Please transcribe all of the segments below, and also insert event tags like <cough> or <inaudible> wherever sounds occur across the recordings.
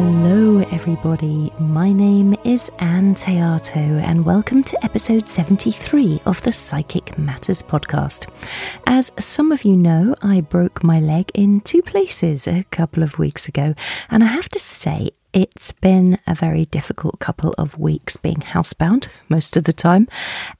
Hello, everybody. My name is Ann Théato, and welcome to episode 73 of the Psychic Matters podcast. As some of you know, I broke my leg in two places a couple of weeks ago, and I have to say, it's been a very difficult couple of weeks being housebound most of the time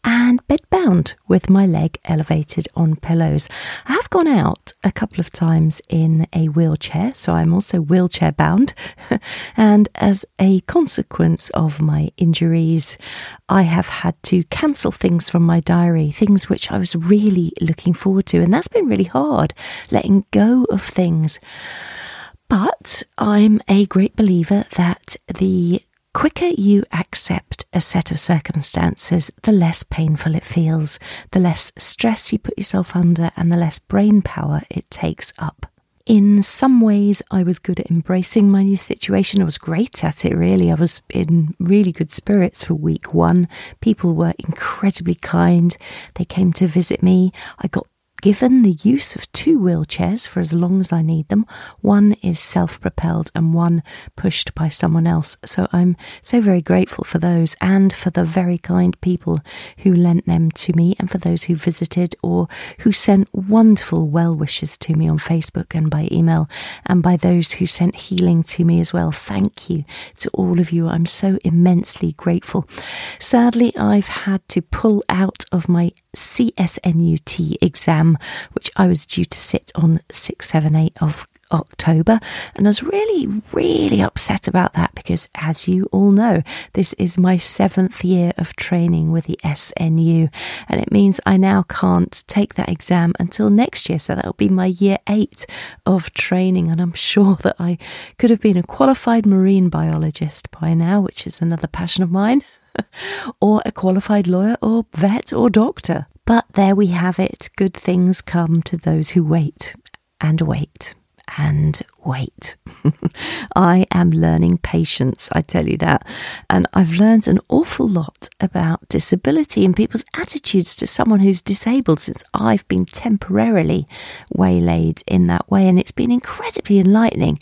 and bedbound with my leg elevated on pillows. I have gone out a couple of times in a wheelchair, so I'm also wheelchair bound. <laughs> and as a consequence of my injuries, I have had to cancel things from my diary, things which I was really looking forward to. And that's been really hard, letting go of things. But I'm a great believer that the quicker you accept a set of circumstances, the less painful it feels, the less stress you put yourself under, and the less brain power it takes up. In some ways, I was good at embracing my new situation. I was great at it, really. I was in really good spirits for week one. People were incredibly kind. They came to visit me. I got given the use of two wheelchairs for as long as I need them. One is self propelled and one pushed by someone else. So I'm so very grateful for those and for the very kind people who lent them to me and for those who visited or who sent wonderful well wishes to me on Facebook and by email and by those who sent healing to me as well. Thank you to all of you. I'm so immensely grateful. Sadly, I've had to pull out of my CSNUT exam, which I was due to sit on 6, 7, 8 of October. And I was really, really upset about that because, as you all know, this is my seventh year of training with the SNU. And it means I now can't take that exam until next year. So that'll be my year eight of training. And I'm sure that I could have been a qualified marine biologist by now, which is another passion of mine. <laughs> or a qualified lawyer or vet or doctor. But there we have it. Good things come to those who wait and wait and wait. <laughs> I am learning patience, I tell you that. And I've learned an awful lot about disability and people's attitudes to someone who's disabled since I've been temporarily waylaid in that way. And it's been incredibly enlightening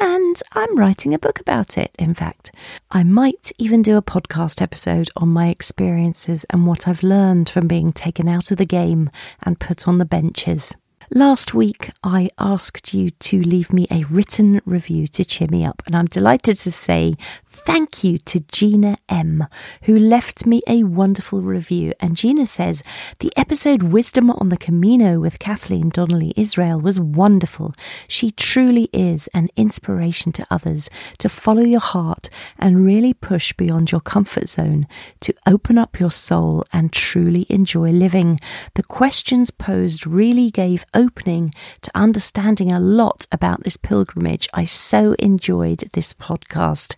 and I'm writing a book about it, in fact. I might even do a podcast episode on my experiences and what I've learned from being taken out of the game and put on the benches. Last week, I asked you to leave me a written review to cheer me up, and I'm delighted to say thank you to Gina M, who left me a wonderful review. And Gina says the episode Wisdom on the Camino with Kathleen Donnelly Israel was wonderful. She truly is an inspiration to others to follow your heart and really push beyond your comfort zone to open up your soul and truly enjoy living. The questions posed really gave opening to understanding a lot about this pilgrimage. I so enjoyed this podcast.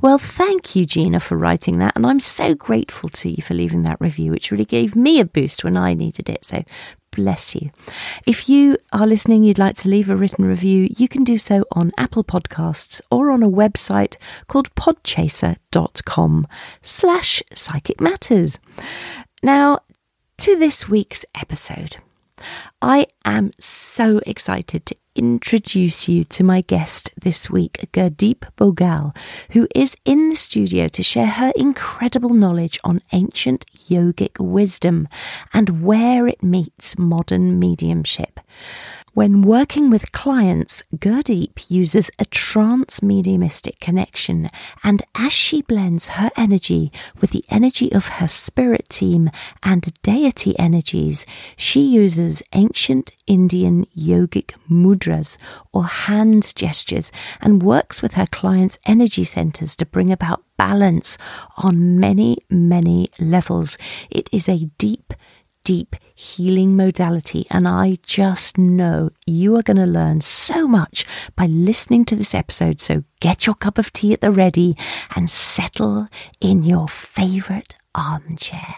Well, thank you, Gina, for writing that. And I'm so grateful to you for leaving that review, which really gave me a boost when I needed it. So bless you. If you are listening, you'd like to leave a written review, you can do so on Apple Podcasts or on a website called podchaser.com slash psychic matters. Now, to this week's episode. I am so excited to introduce you to my guest this week, Gurdeep Bhogal, who is in the studio to share her incredible knowledge on ancient yogic wisdom and where it meets modern mediumship. When working with clients, Gurdeep uses a trance mediumistic connection, and as she blends her energy with the energy of her spirit team and deity energies, she uses ancient Indian yogic mudras or hand gestures and works with her clients' energy centers to bring about balance on many, many levels. It is a deep, deep healing modality. And I just know you are going to learn so much by listening to this episode. So get your cup of tea at the ready and settle in your favorite armchair.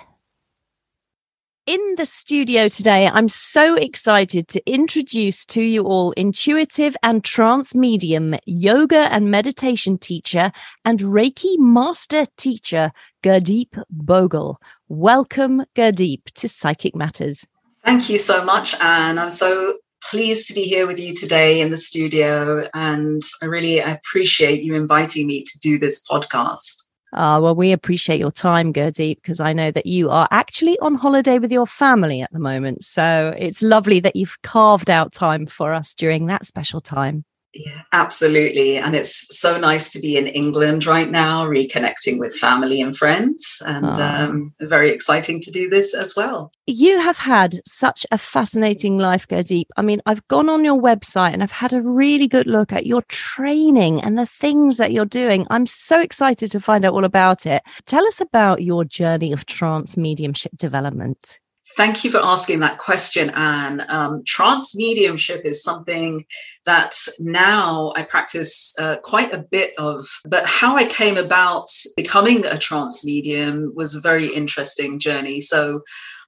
In the studio today, I'm so excited to introduce to you all intuitive and trance medium, yoga and meditation teacher, and Reiki master teacher, Gurdeep Bhogal. Welcome, Gurdeep, to Psychic Matters. Thank you so much, Ann. I'm so pleased to be here with you today in the studio. And I really appreciate you inviting me to do this podcast. Uh, well, we appreciate your time, Gurdeep, because I know that you are actually on holiday with your family at the moment. So it's lovely that you've carved out time for us during that special time. Yeah, absolutely. And it's so nice to be in England right now, reconnecting with family and friends, and oh. um, very exciting to do this as well. You have had such a fascinating life, Gurdeep. I mean, I've gone on your website and I've had a really good look at your training and the things that you're doing. I'm so excited to find out all about it. Tell us about your journey of trance mediumship development. Thank you for asking that question, Ann. Um, trance mediumship is something that now I practice uh, quite a bit of, but how I came about becoming a trance medium was a very interesting journey. So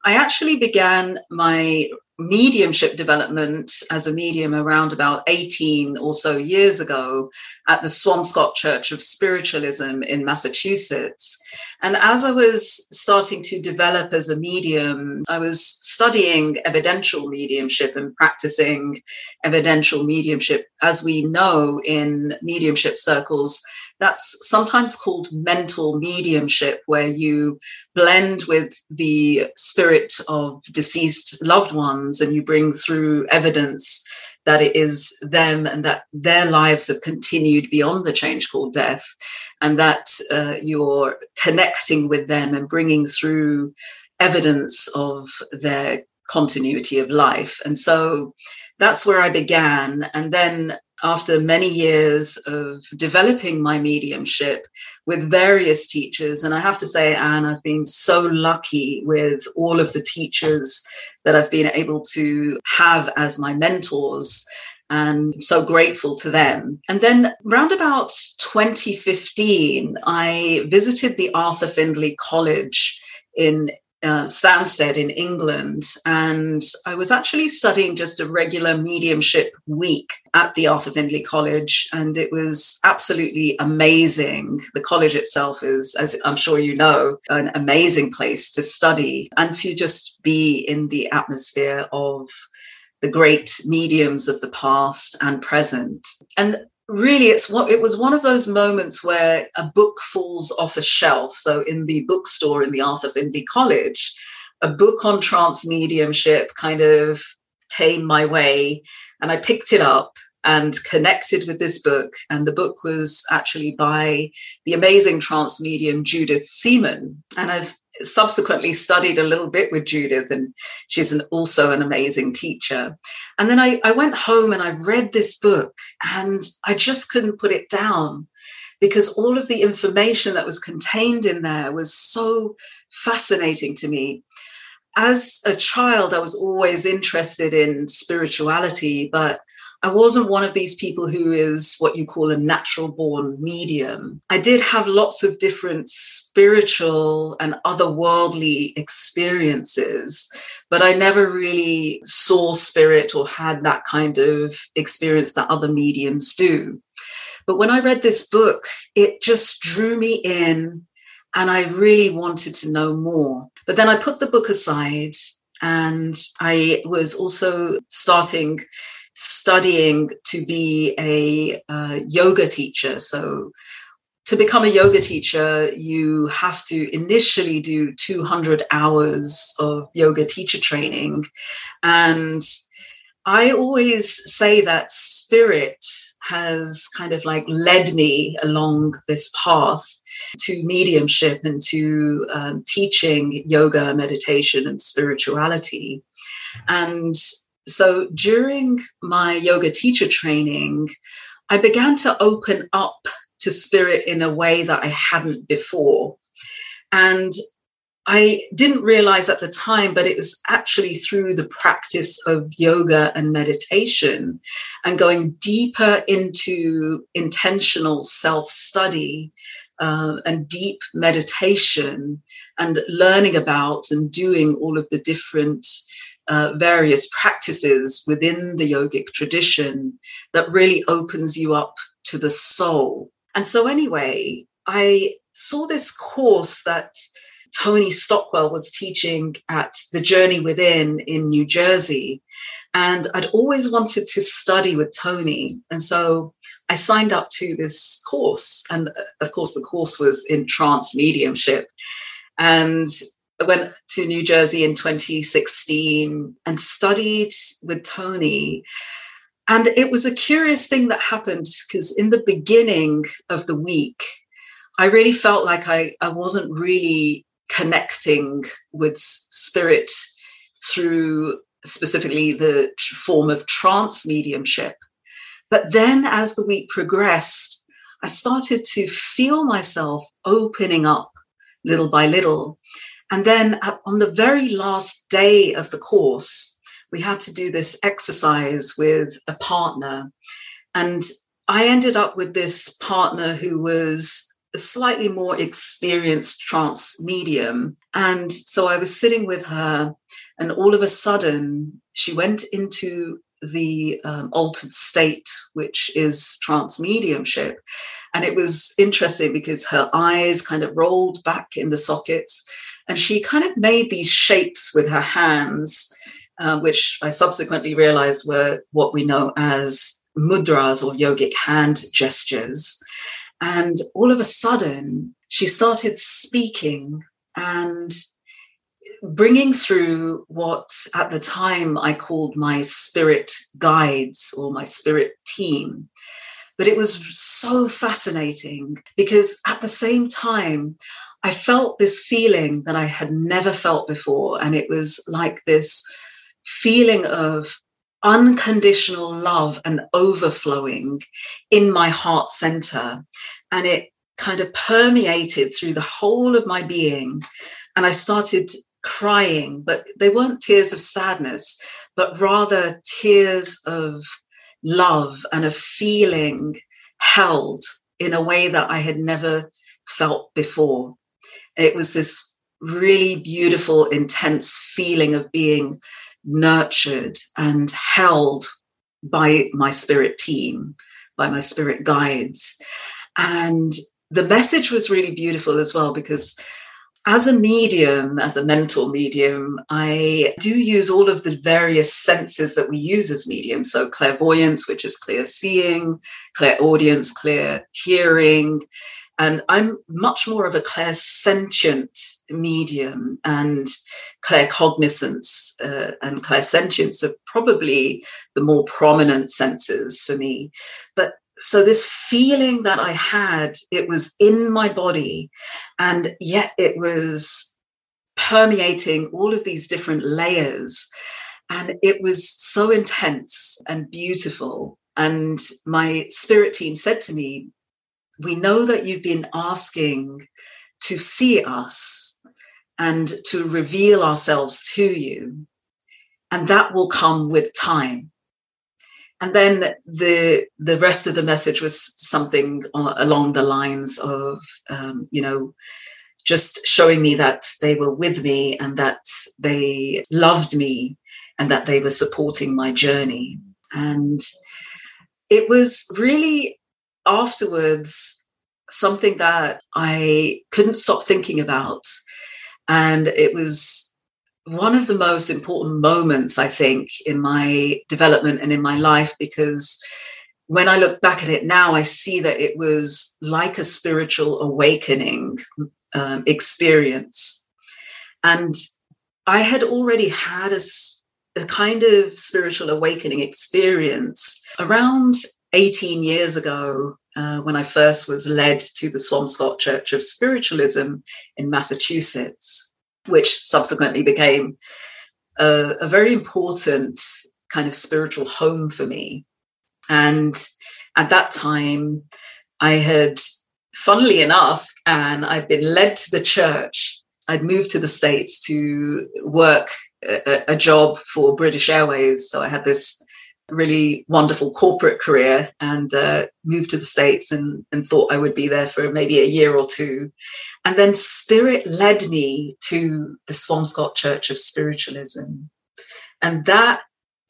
I actually began my mediumship development as a medium around about 18 or so years ago at the Swampscott Church of Spiritualism in Massachusetts. And as I was starting to develop as a medium, I was studying evidential mediumship and practicing evidential mediumship. As we know in mediumship circles, that's sometimes called mental mediumship, where you blend with the spirit of deceased loved ones and you bring through evidence that it is them and that their lives have continued beyond the change called death, and that uh, you're connecting with them and bringing through evidence of their continuity of life. And so that's where I began. And then after many years of developing my mediumship with various teachers. And I have to say, Ann, I've been so lucky with all of the teachers that I've been able to have as my mentors and so grateful to them. And then round about 2015, I visited the Arthur Findlay College in uh, Stansted in England. And I was actually studying just a regular mediumship week at the Arthur Findlay College. And it was absolutely amazing. The college itself is, as I'm sure you know, an amazing place to study and to just be in the atmosphere of the great mediums of the past and present. And really it's what it was one of those moments where a book falls off a shelf. So in the bookstore in the arthur findlay college a book on trance mediumship kind of came my way and i picked it up and connected with this book and the book was actually by the amazing trance medium judith seaman and i've subsequently studied a little bit with Judith, and she's an, also an amazing teacher. And then I, I went home and I read this book, and I just couldn't put it down because all of the information that was contained in there was so fascinating to me. As a child, I was always interested in spirituality, but I wasn't one of these people who is what you call a natural born medium. I did have lots of different spiritual and otherworldly experiences, but I never really saw spirit or had that kind of experience that other mediums do. But when I read this book, it just drew me in and I really wanted to know more. But then I put the book aside and I was also starting studying to be a uh, yoga teacher. So, to become a yoga teacher, you have to initially do 200 hours of yoga teacher training. And I always say that spirit has kind of like led me along this path to mediumship and to um, teaching yoga, meditation, and spirituality. And so during my yoga teacher training, I began to open up to spirit in a way that I hadn't before. And I didn't realize at the time, but it was actually through the practice of yoga and meditation and going deeper into intentional self study uh, and deep meditation and learning about and doing all of the different uh, various practices within the yogic tradition that really opens you up to the soul. And so, anyway, I saw this course that Tony Stockwell was teaching at the Journey Within in New Jersey. And I'd always wanted to study with Tony. And so I signed up to this course. And of course, the course was in trance mediumship. And I went to New Jersey in 2016 and studied with Tony. And it was a curious thing that happened because in the beginning of the week, I really felt like I, I wasn't really connecting with spirit through specifically the form of trance mediumship. But then as the week progressed, I started to feel myself opening up little by little. And then on the very last day of the course, we had to do this exercise with a partner. And I ended up with this partner who was a slightly more experienced trance medium. And so I was sitting with her, and all of a sudden, she went into the um, altered state, which is trance mediumship. And it was interesting because her eyes kind of rolled back in the sockets, and she kind of made these shapes with her hands, uh, which I subsequently realized were what we know as mudras or yogic hand gestures. And all of a sudden, she started speaking and bringing through what at the time I called my spirit guides or my spirit team. But it was so fascinating because at the same time, I felt this feeling that I had never felt before. And it was like this feeling of unconditional love and overflowing in my heart center. And it kind of permeated through the whole of my being. And I started crying, but they weren't tears of sadness, but rather tears of love and of feeling held in a way that I had never felt before. It was this really beautiful, intense feeling of being nurtured and held by my spirit team, by my spirit guides. And the message was really beautiful as well because as a medium, as a mental medium, I do use all of the various senses that we use as mediums. So, clairvoyance, which is clear seeing, clairaudience, clear hearing, and I'm much more of a clairsentient medium, and claircognizance uh, and clairsentience are probably the more prominent senses for me. But so this feeling that I had, it was in my body, and yet it was permeating all of these different layers. And it was so intense and beautiful. And my spirit team said to me, we know that you've been asking to see us and to reveal ourselves to you. And that will come with time. And then the the rest of the message was something along the lines of, um, you know, just showing me that they were with me and that they loved me and that they were supporting my journey. And it was really afterwards something that I couldn't stop thinking about. And it was one of the most important moments, I think, in my development and in my life because when I look back at it now, I see that it was like a spiritual awakening um, experience. And I had already had a, a kind of spiritual awakening experience around 18 years ago, uh, when I first was led to the Swampscott Church of Spiritualism in Massachusetts, which subsequently became a, a very important kind of spiritual home for me. And at that time, I had, funnily enough, and I'd been led to the church. I'd moved to the States to work a, a job for British Airways. So I had this really wonderful corporate career and uh, moved to the States and, and thought I would be there for maybe a year or two. And then Spirit led me to the Swampscott Church of Spiritualism. And that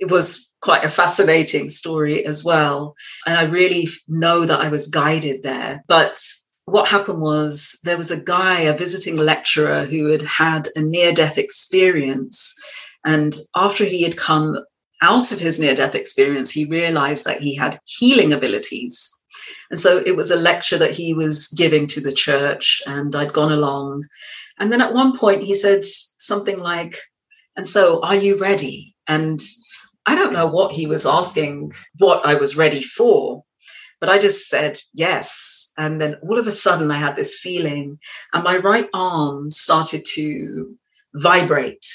was quite a fascinating story as well. And I really know that I was guided there. But what happened was there was a guy, a visiting lecturer, who had had a near death experience. And after he had come out of his near death experience, he realized that he had healing abilities. And so it was a lecture that he was giving to the church, and I'd gone along. And then at one point, he said something like, And so, are you ready? And I don't know what he was asking, what I was ready for. But I just said yes. And then all of a sudden, I had this feeling, and my right arm started to vibrate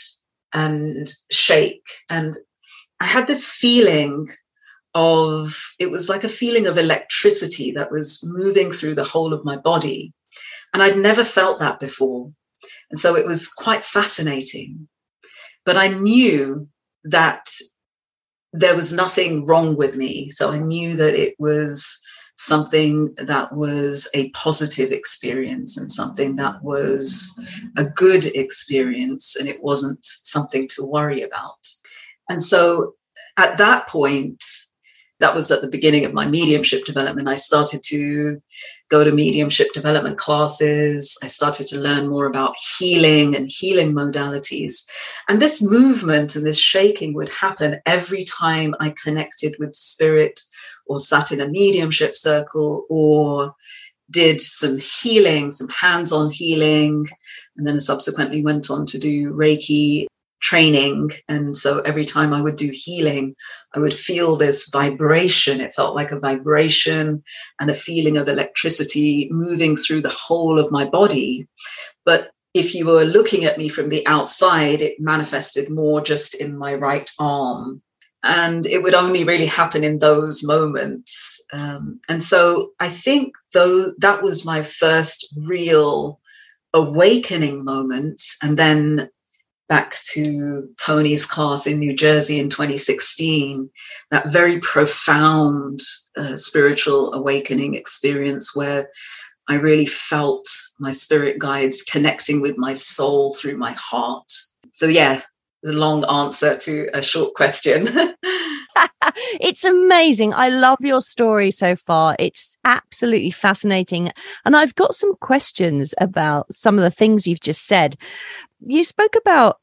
and shake. And I had this feeling of it was like a feeling of electricity that was moving through the whole of my body. And I'd never felt that before. And so it was quite fascinating. But I knew that there was nothing wrong with me. So I knew that it was something that was a positive experience and something that was a good experience and it wasn't something to worry about. And so at that point, that was at the beginning of my mediumship development. I started to go to mediumship development classes. I started to learn more about healing and healing modalities. And this movement and this shaking would happen every time I connected with spirit or sat in a mediumship circle or did some healing, some hands on healing, and then subsequently went on to do Reiki training. And so every time I would do healing, I would feel this vibration. It felt like a vibration and a feeling of electricity moving through the whole of my body. But if you were looking at me from the outside, it manifested more just in my right arm. And it would only really happen in those moments. Um, and so I think, though, that was my first real awakening moment. And then back to Tony's class in New Jersey in 2016, that very profound uh, spiritual awakening experience where I really felt my spirit guides connecting with my soul through my heart. So, yeah, the long answer to a short question. <laughs> <laughs> it's amazing. I love your story so far. It's absolutely fascinating. And I've got some questions about some of the things you've just said. You spoke about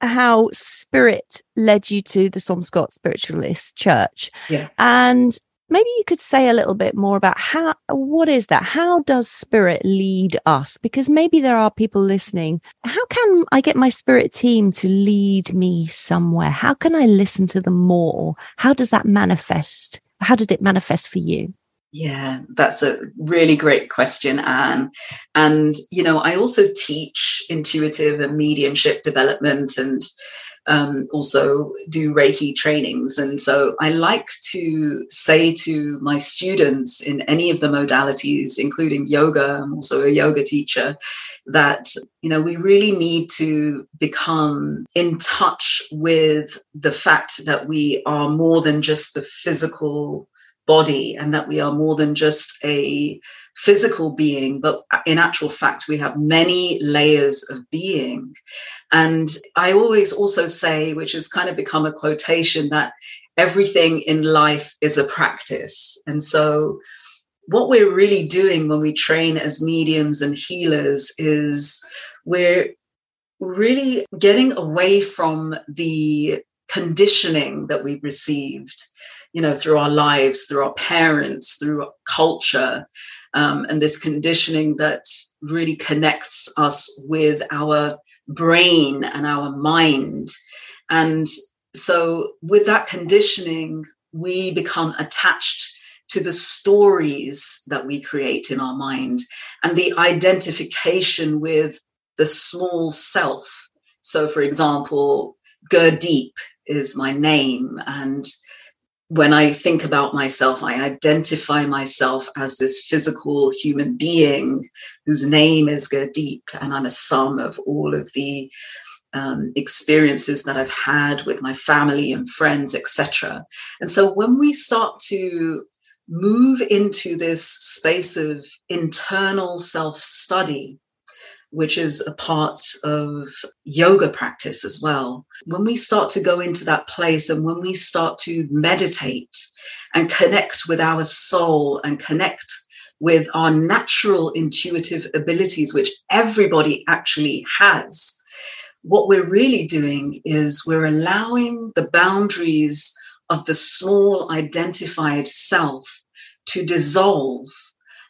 how spirit led you to the Swampscott Spiritualist Church. Yeah. And maybe you could say a little bit more about how what is that? How does spirit lead us? Because maybe there are people listening. How can i get my spirit team to lead me somewhere? How can i listen to them more? How does that manifest? How did it manifest for you yeah, that's a really great question, Ann. And, you know, I also teach intuitive and mediumship development and um, also do Reiki trainings. And so I like to say to my students in any of the modalities, including yoga, I'm also a yoga teacher, that, you know, we really need to become in touch with the fact that we are more than just the physical body and that we are more than just a physical being, but in actual fact, we have many layers of being. And I always also say, which has kind of become a quotation, that everything in life is a practice. And so, what we're really doing when we train as mediums and healers is we're really getting away from the conditioning that we've received you know, through our lives, through our parents, through culture, um, and this conditioning that really connects us with our brain and our mind. And so, with that conditioning, we become attached to the stories that we create in our mind and the identification with the small self. So, for example, Gurdeep is my name, and when I think about myself, I identify myself as this physical human being whose name is Gurdeep, and I'm a sum of all of the um, experiences that I've had with my family and friends, etc. And so when we start to move into this space of internal self study, which is a part of yoga practice as well. When we start to go into that place and when we start to meditate and connect with our soul and connect with our natural intuitive abilities, which everybody actually has, what we're really doing is we're allowing the boundaries of the small identified self to dissolve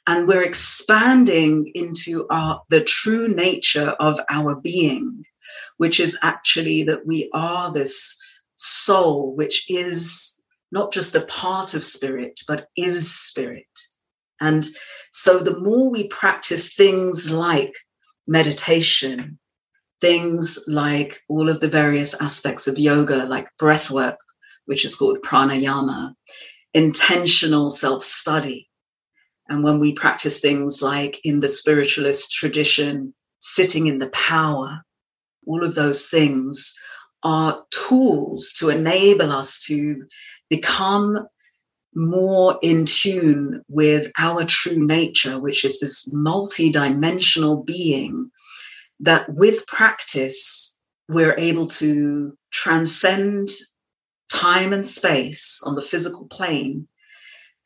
and we're expanding into our the true nature of our being which is actually that we are this soul which is not just a part of spirit but is spirit. And so the more we practice things like meditation things like all of the various aspects of yoga like breath work which is called pranayama intentional self-study and when we practice things like in the spiritualist tradition, sitting in the power, all of those things are tools to enable us to become more in tune with our true nature, which is this multi-dimensional being that with practice, we're able to transcend time and space on the physical plane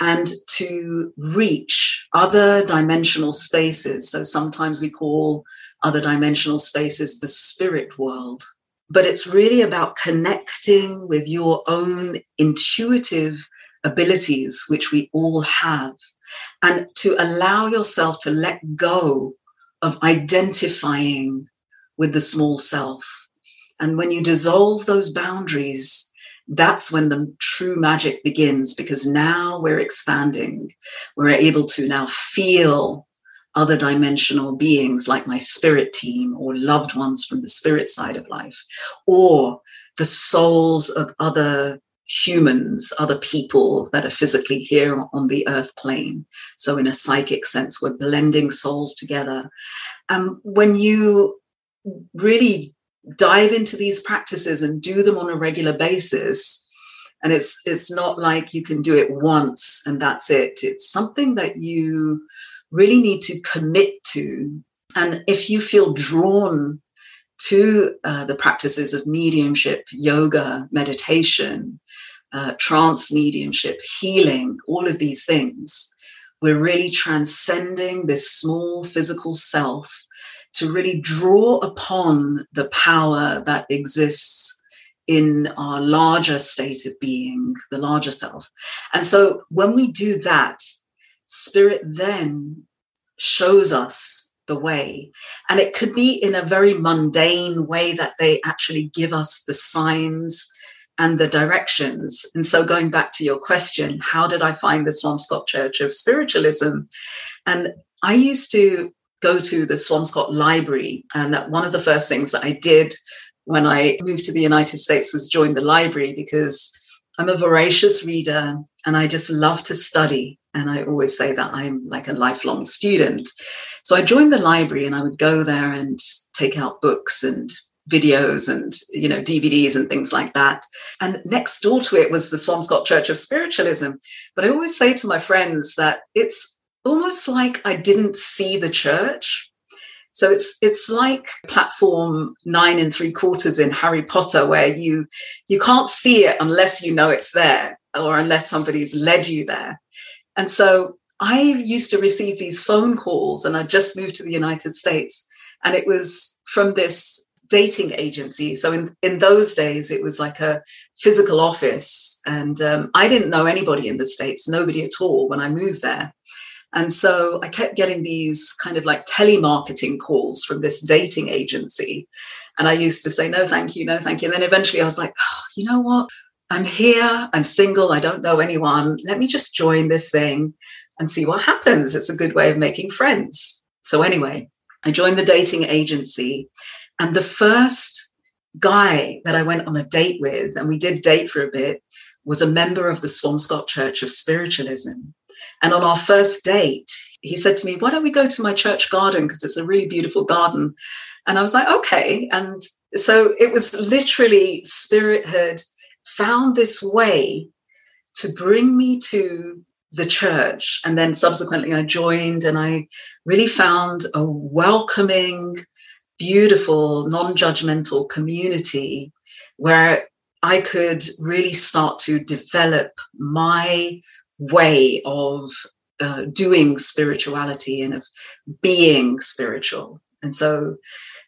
and to reach other dimensional spaces. So sometimes we call other dimensional spaces the spirit world. But it's really about connecting with your own intuitive abilities, which we all have, and to allow yourself to let go of identifying with the small self. And when you dissolve those boundaries, that's when the true magic begins because now we're expanding. We're able to now feel other dimensional beings like my spirit team or loved ones from the spirit side of life or the souls of other humans, other people that are physically here on the earth plane. So, in a psychic sense, we're blending souls together. And um, when you really dive into these practices and do them on a regular basis. And it's it's not like you can do it once and that's it. It's something that you really need to commit to. And if you feel drawn to uh, the practices of mediumship yoga meditation uh, trance mediumship healing all of these things we're really transcending this small physical self to really draw upon the power that exists in our larger state of being, the larger self. And so when we do that, spirit then shows us the way. And it could be in a very mundane way that they actually give us the signs and the directions. And so going back to your question, how did I find the Swampscott Church of Spiritualism? And I used to go to the Swampscott Library. And that one of the first things that I did when I moved to the United States was join the library because I'm a voracious reader and I just love to study. And I always say that I'm like a lifelong student. So I joined the library and I would go there and take out books and videos and you know DVDs and things like that. And next door to it was the Swampscott Church of Spiritualism. But I always say to my friends that it's almost like I didn't see the church. So it's it's like platform nine and three quarters in Harry Potter, where you you can't see it unless you know it's there or unless somebody's led you there. And so I used to receive these phone calls, and I just moved to the United States, and it was from this dating agency. So in, in those days, it was like a physical office. And um, I didn't know anybody in the States, nobody at all when I moved there. And so I kept getting these kind of like telemarketing calls from this dating agency. And I used to say, no, thank you, no, thank you. And then eventually I was like, oh, you know what? I'm here, I'm single, I don't know anyone. Let me just join this thing and see what happens. It's a good way of making friends. So, anyway, I joined the dating agency. And the first guy that I went on a date with, and we did date for a bit, was a member of the Swampscott Church of Spiritualism. And on our first date, he said to me, Why don't we go to my church garden? Because it's a really beautiful garden. And I was like, Okay. And so it was literally Spirit had found this way to bring me to the church. And then subsequently, I joined and I really found a welcoming, beautiful, non judgmental community where I could really start to develop my way of uh, doing spirituality and of being spiritual. And so,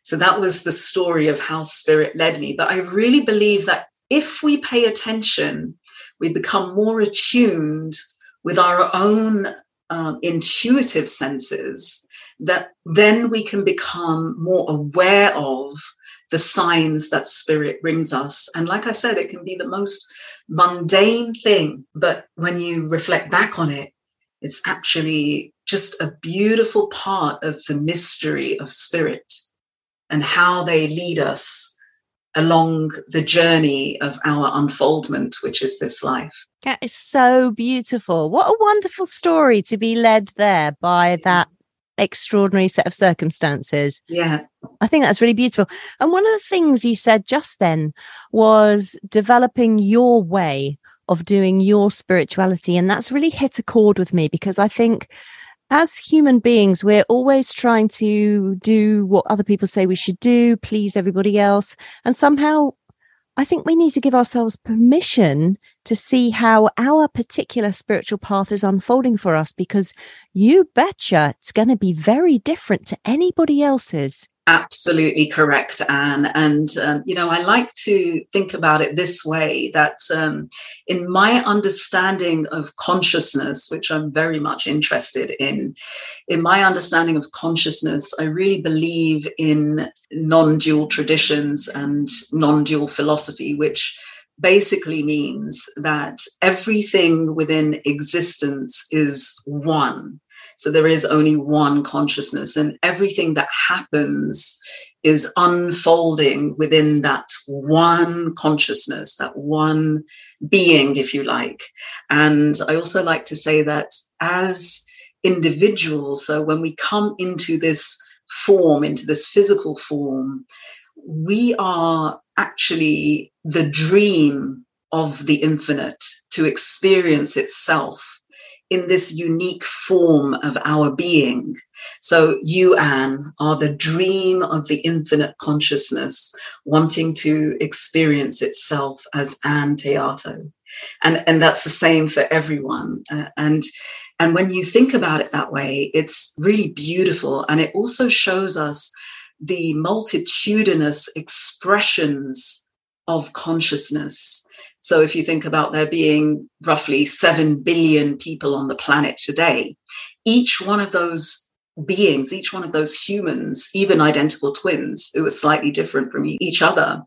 so that was the story of how spirit led me. But I really believe that if we pay attention, we become more attuned with our own um, intuitive senses, that then we can become more aware of the signs that spirit brings us. And like I said, it can be the most mundane thing, but when you reflect back on it, it's actually just a beautiful part of the mystery of spirit and how they lead us along the journey of our unfoldment, which is this life. That is so beautiful. What a wonderful story to be led there by that extraordinary set of circumstances. Yeah. I think that's really beautiful. And one of the things you said just then was developing your way of doing your spirituality. And that's really hit a chord with me because I think as human beings, we're always trying to do what other people say we should do, please everybody else. And somehow I think we need to give ourselves permission to see how our particular spiritual path is unfolding for us because you betcha it's going to be very different to anybody else's. Absolutely correct, Ann. And, um, you know, I like to think about it this way that um, in my understanding of consciousness, which I'm very much interested in, in my understanding of consciousness, I really believe in non dual traditions and non dual philosophy, which basically means that everything within existence is one so there is only one consciousness, and everything that happens is unfolding within that one consciousness, that one being, if you like. And I also like to say that as individuals, so when we come into this form, into this physical form, we are actually the dream of the infinite to experience itself in this unique form of our being. So you, Ann, are the dream of the infinite consciousness wanting to experience itself as Ann Théato. And, and that's the same for everyone. Uh, and, and when you think about it that way, it's really beautiful. And it also shows us the multitudinous expressions of consciousness. So if you think about there being roughly 7 billion people on the planet today, each one of those beings, each one of those humans, even identical twins who are slightly different from each other,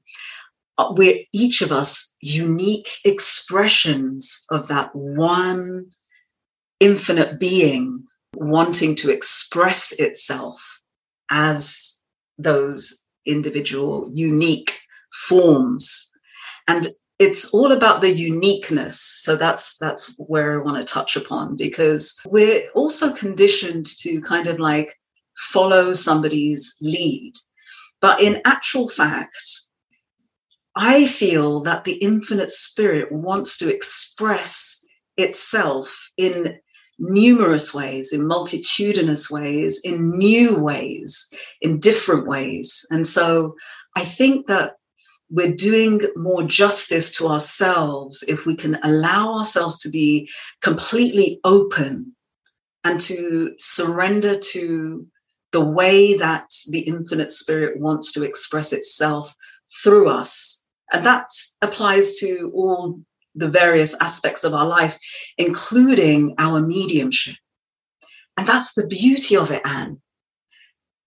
uh, we're each of us unique expressions of that one infinite being wanting to express itself as those individual unique forms. And it's all about the uniqueness so that's that's where i want to touch upon because we're also conditioned to kind of like follow somebody's lead but in actual fact i feel that the infinite spirit wants to express itself in numerous ways in multitudinous ways in new ways in different ways and so i think that we're doing more justice to ourselves if we can allow ourselves to be completely open and to surrender to the way that the infinite spirit wants to express itself through us. And that applies to all the various aspects of our life, including our mediumship. And that's the beauty of it, Ann.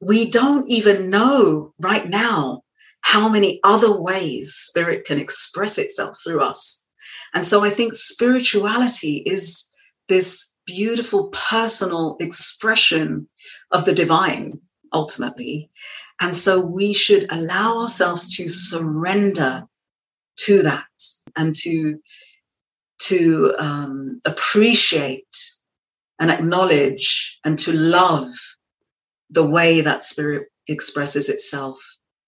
We don't even know right now how many other ways spirit can express itself through us. And so I think spirituality is this beautiful personal expression of the divine ultimately. And so we should allow ourselves to surrender to that and to, to um, appreciate and acknowledge and to love the way that spirit expresses itself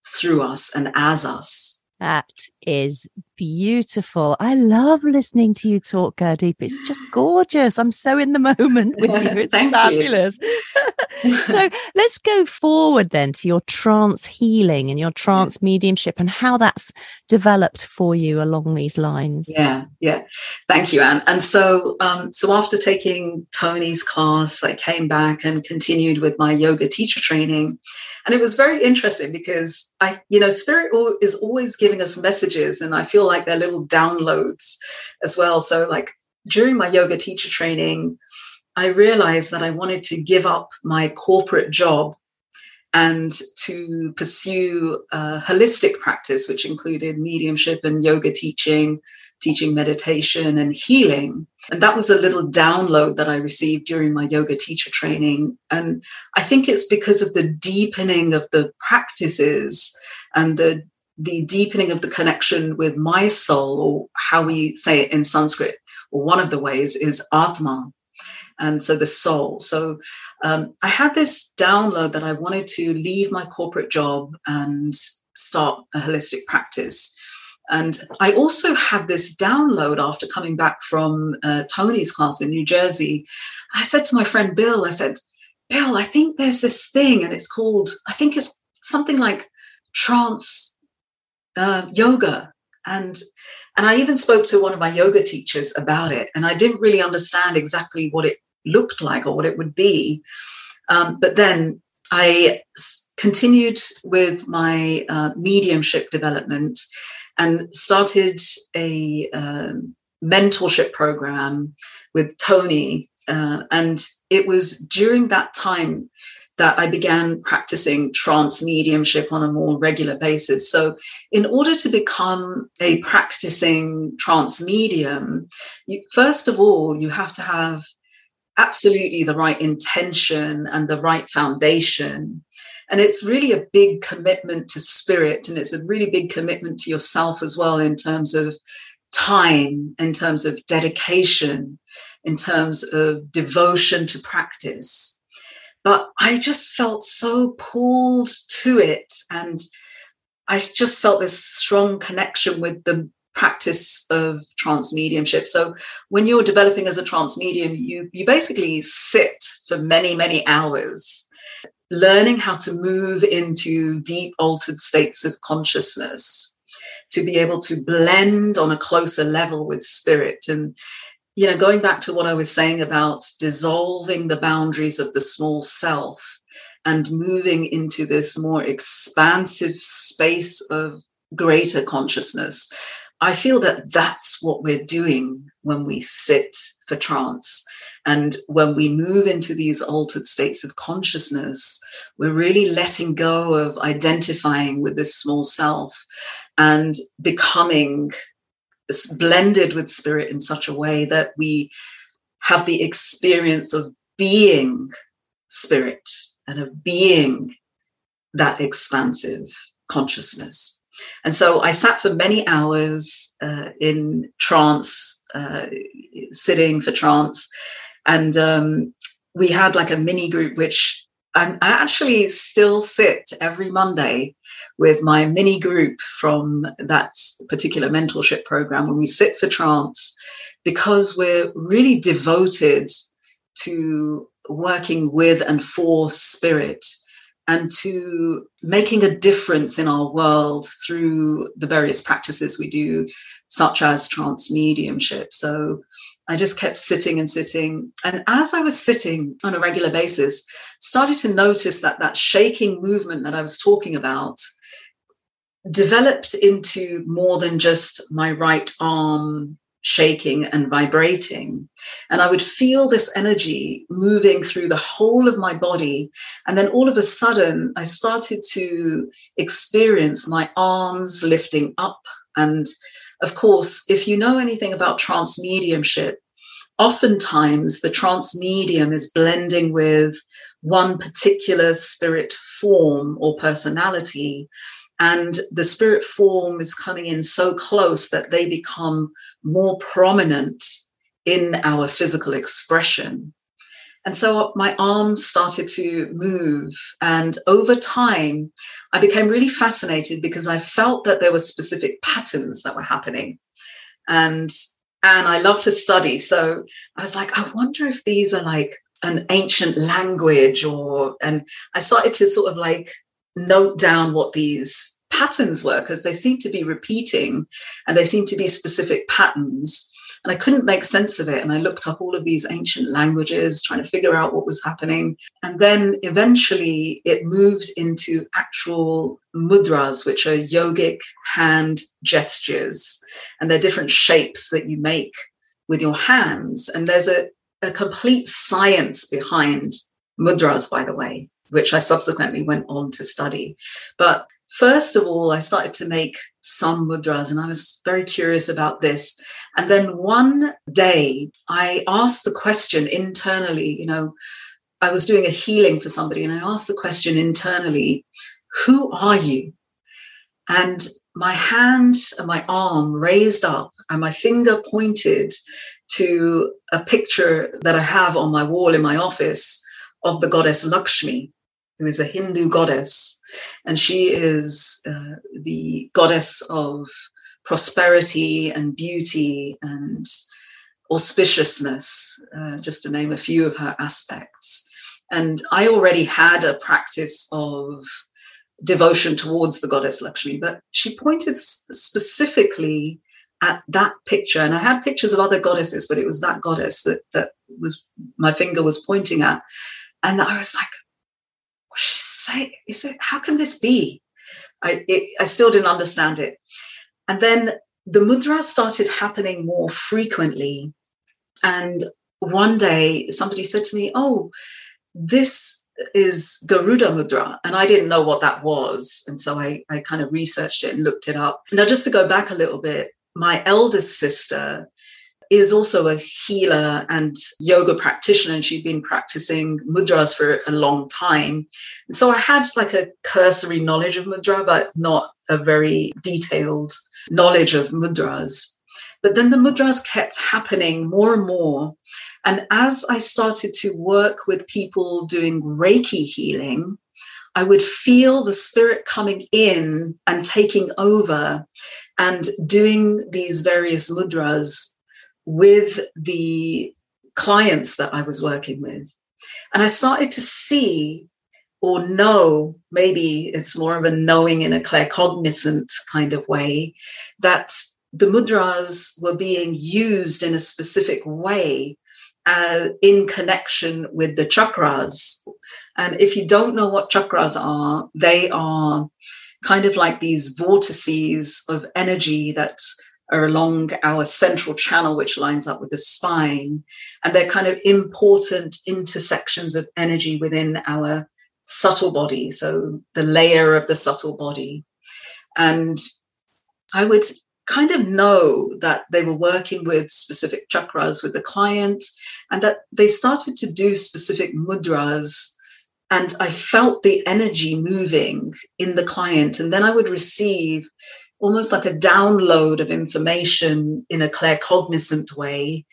through us and as us. That is beautiful. I love listening to you talk, Gurdeep. It's just gorgeous. I'm so in the moment with you. <laughs> It's fabulous. <laughs> so let's go forward then to your trance healing and your trance mediumship and how that's developed for you along these lines. Yeah, yeah. Thank you, Ann. And so, um, so after taking Tony's class, I came back and continued with my yoga teacher training, and it was very interesting because I, you know, spirit is always giving us messages, and I feel like they're little downloads as well. So, like during my yoga teacher training, I realized that I wanted to give up my corporate job and to pursue a holistic practice, which included mediumship and yoga teaching, teaching meditation and healing. And that was a little download that I received during my yoga teacher training. And I think it's because of the deepening of the practices and the the deepening of the connection with my soul, or how we say it in Sanskrit, or one of the ways is Atma, and so the soul. So um, I had this download that I wanted to leave my corporate job and start a holistic practice. And I also had this download after coming back from uh, Tony's class in New Jersey. I said to my friend Bill, I said, Bill, I think there's this thing, and it's called, I think it's something like trance uh, yoga. And and I even spoke to one of my yoga teachers about it, and I didn't really understand exactly what it looked like or what it would be. Um, but then I continued with my uh, mediumship development and started a um, mentorship program with Tony. Uh, and it was during that time that I began practicing trance mediumship on a more regular basis. So, in order to become a practicing trance medium, you, first of all, you have to have absolutely the right intention and the right foundation. And it's really a big commitment to spirit, and it's a really big commitment to yourself as well in terms of time, in terms of dedication, in terms of devotion to practice. But I just felt so pulled to it. And I just felt this strong connection with the practice of trance mediumship. So when you're developing as a trance medium, you you basically sit for many many hours learning how to move into deep altered states of consciousness to be able to blend on a closer level with spirit and you know going back to what i was saying about dissolving the boundaries of the small self and moving into this more expansive space of greater consciousness I feel that that's what we're doing when we sit for trance. And when we move into these altered states of consciousness, we're really letting go of identifying with this small self and becoming blended with spirit in such a way that we have the experience of being spirit and of being that expansive consciousness. And so I sat for many hours uh, in trance, uh, sitting for trance. And um, we had like a mini group, which i I actually still sit every Monday with my mini group from that particular mentorship program when we sit for trance because we're really devoted to working with and for spirit and to making a difference in our world through the various practices we do, such as trance mediumship. So I just kept sitting and sitting. And as I was sitting on a regular basis, started to notice that that shaking movement that I was talking about developed into more than just my right arm shaking and vibrating. And I would feel this energy moving through the whole of my body. And then all of a sudden, I started to experience my arms lifting up. And of course, if you know anything about trance mediumship, oftentimes the trance medium is blending with one particular spirit form or personality and the spirit form is coming in so close that they become more prominent in our physical expression. And so my arms started to move. And over time, I became really fascinated because I felt that there were specific patterns that were happening. And and I love to study. So I was like, I wonder if these are like an ancient language or and I started to sort of like note down what these patterns were because they seem to be repeating and they seem to be specific patterns. And I couldn't make sense of it. And I looked up all of these ancient languages, trying to figure out what was happening. And then eventually it moved into actual mudras, which are yogic hand gestures. And they're different shapes that you make with your hands. And there's a, a complete science behind mudras, by the way, which I subsequently went on to study. But first of all, I started to make some mudras and I was very curious about this. And then one day I asked the question internally, you know, I was doing a healing for somebody and I asked the question internally, who are you? And my hand and my arm raised up and my finger pointed to a picture that I have on my wall in my office of the goddess Lakshmi, who is a Hindu goddess. And she is uh, the goddess of prosperity and beauty and auspiciousness, uh, just to name a few of her aspects. And I already had a practice of devotion towards the goddess Lakshmi, but she pointed specifically at that picture. And I had pictures of other goddesses, but it was that goddess that, that was my finger was pointing at. And I was like, what she say? Is it, how can this be? I, it, I still didn't understand it. And then the mudra started happening more frequently. And one day somebody said to me, Oh, this is Garuda Mudra. And I didn't know what that was. And so I, I kind of researched it and looked it up. Now, just to go back a little bit, my eldest sister is also a healer and yoga practitioner, and she'd been practicing mudras for a long time. And so I had like a cursory knowledge of mudra, but not a very detailed knowledge of mudras. But then the mudras kept happening more and more. And as I started to work with people doing Reiki healing, I would feel the spirit coming in and taking over and doing these various mudras with the clients that I was working with. And I started to see or know, maybe it's more of a knowing in a claircognizant kind of way, that the mudras were being used in a specific way uh, in connection with the chakras. And if you don't know what chakras are, they are kind of like these vortices of energy that are along our central channel, which lines up with the spine. And they're kind of important intersections of energy within our subtle body. So the layer of the subtle body. And I would kind of know that they were working with specific chakras with the client and that they started to do specific mudras and I felt the energy moving in the client. And then I would receive almost like a download of information in a claircognizant way,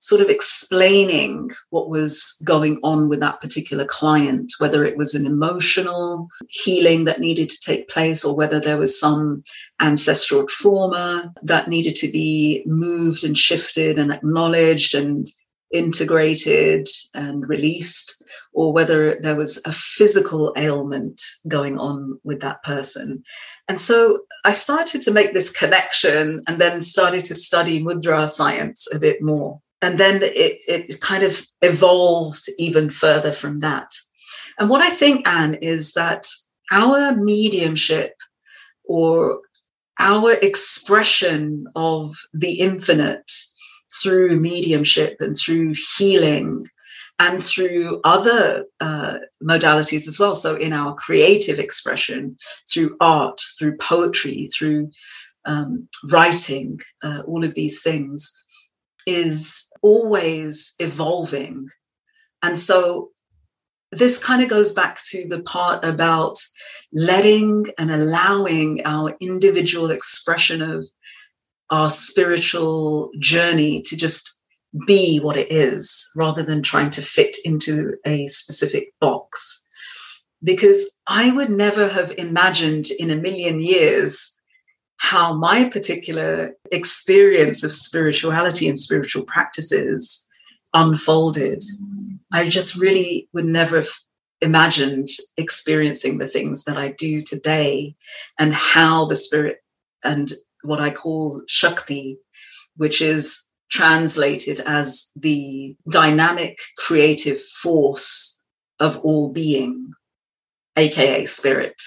sort of explaining what was going on with that particular client, whether it was an emotional healing that needed to take place or whether there was some ancestral trauma that needed to be moved and shifted and acknowledged and integrated and released, or whether there was a physical ailment going on with that person. And so I started to make this connection and then started to study mudra science a bit more. And then it, it kind of evolved even further from that. And what I think, Ann, is that our mediumship or our expression of the infinite through mediumship and through healing and through other uh, modalities as well. So, in our creative expression, through art, through poetry, through um, writing, uh, all of these things is always evolving. And so, this kind of goes back to the part about letting and allowing our individual expression of our spiritual journey to just be what it is rather than trying to fit into a specific box. Because I would never have imagined in a million years how my particular experience of spirituality and spiritual practices unfolded. I just really would never have imagined experiencing the things that I do today and how the spirit and what I call Shakti, which is translated as the dynamic creative force of all being, aka spirit,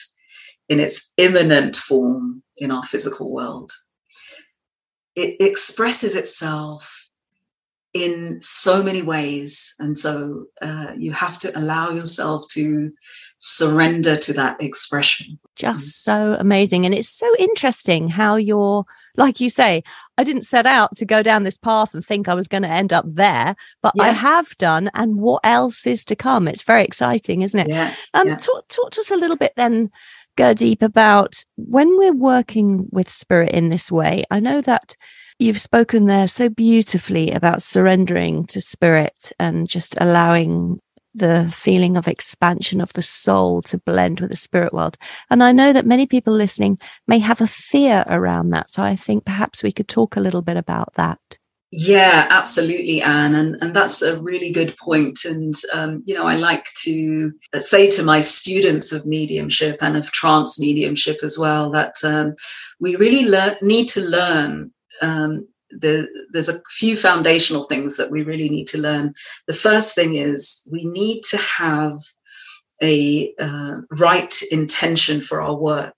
in its immanent form in our physical world. It expresses itself in so many ways. And so uh, you have to allow yourself to surrender to that expression. Just so amazing. And it's so interesting how you're, like you say, I didn't set out to go down this path and think I was going to end up there, but yeah. I have done. And what else is to come? It's very exciting, isn't it? Yeah. Um, yeah. Talk, talk to us a little bit then. Gurdeep about when we're working with spirit in this way. I know that you've spoken there so beautifully about surrendering to spirit and just allowing the feeling of expansion of the soul to blend with the spirit world. And I know that many people listening may have a fear around that. So I think perhaps we could talk a little bit about that. Yeah, absolutely, Ann. And, and that's a really good point. And, um, you know, I like to say to my students of mediumship and of trance mediumship as well that um, we really need to learn um, the, there's a few foundational things that we really need to learn. The first thing is we need to have a uh, right intention for our work.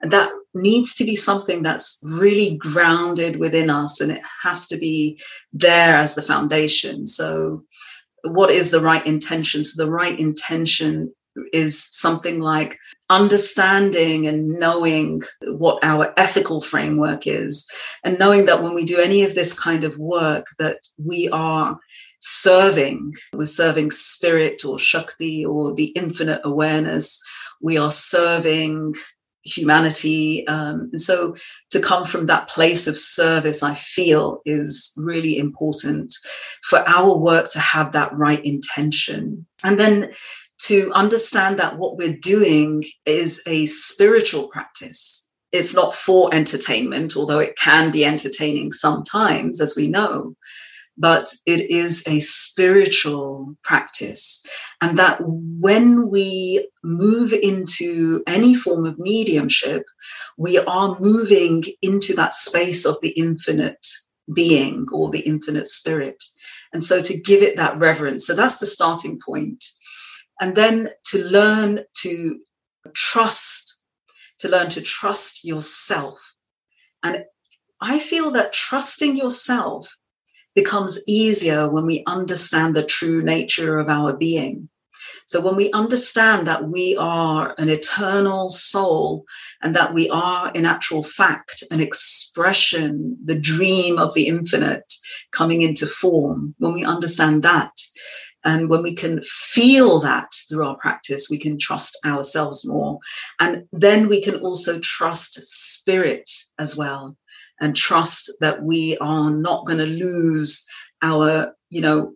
And that needs to be something that's really grounded within us and it has to be there as the foundation. So, what is the right intention? So, the right intention is something like understanding and knowing what our ethical framework is and knowing that when we do any of this kind of work that we are serving we're serving spirit or shakti or the infinite awareness. We are serving humanity um, and so to come from that place of service i feel is really important for our work to have that right intention. And then to understand that what we're doing is a spiritual practice. It's not for entertainment, although it can be entertaining sometimes, as we know, but it is a spiritual practice. And that when we move into any form of mediumship, we are moving into that space of the infinite being or the infinite spirit. And so to give it that reverence. So that's the starting point and then to learn to trust, to learn to trust yourself. And I feel that trusting yourself becomes easier when we understand the true nature of our being. So, when we understand that we are an eternal soul and that we are, in actual fact, an expression, the dream of the infinite coming into form, when we understand that, and when we can feel that through our practice, we can trust ourselves more. And then we can also trust spirit as well and trust that we are not going to lose our, you know,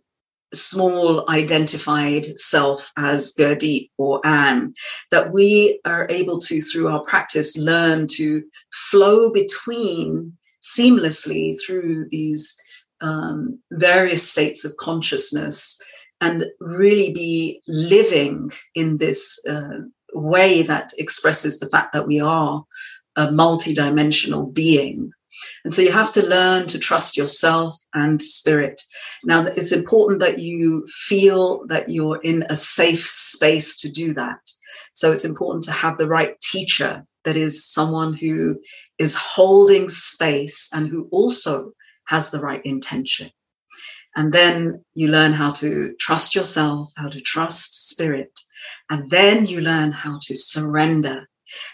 small identified self as Gurdeep or Ann, that we are able to, through our practice, learn to flow between seamlessly through these um, various states of consciousness and really be living in this uh, way that expresses the fact that we are a multidimensional being. And so you have to learn to trust yourself and spirit. Now, it's important that you feel that you're in a safe space to do that. So it's important to have the right teacher that is someone who is holding space and who also has the right intention. And then you learn how to trust yourself, how to trust spirit. And then you learn how to surrender.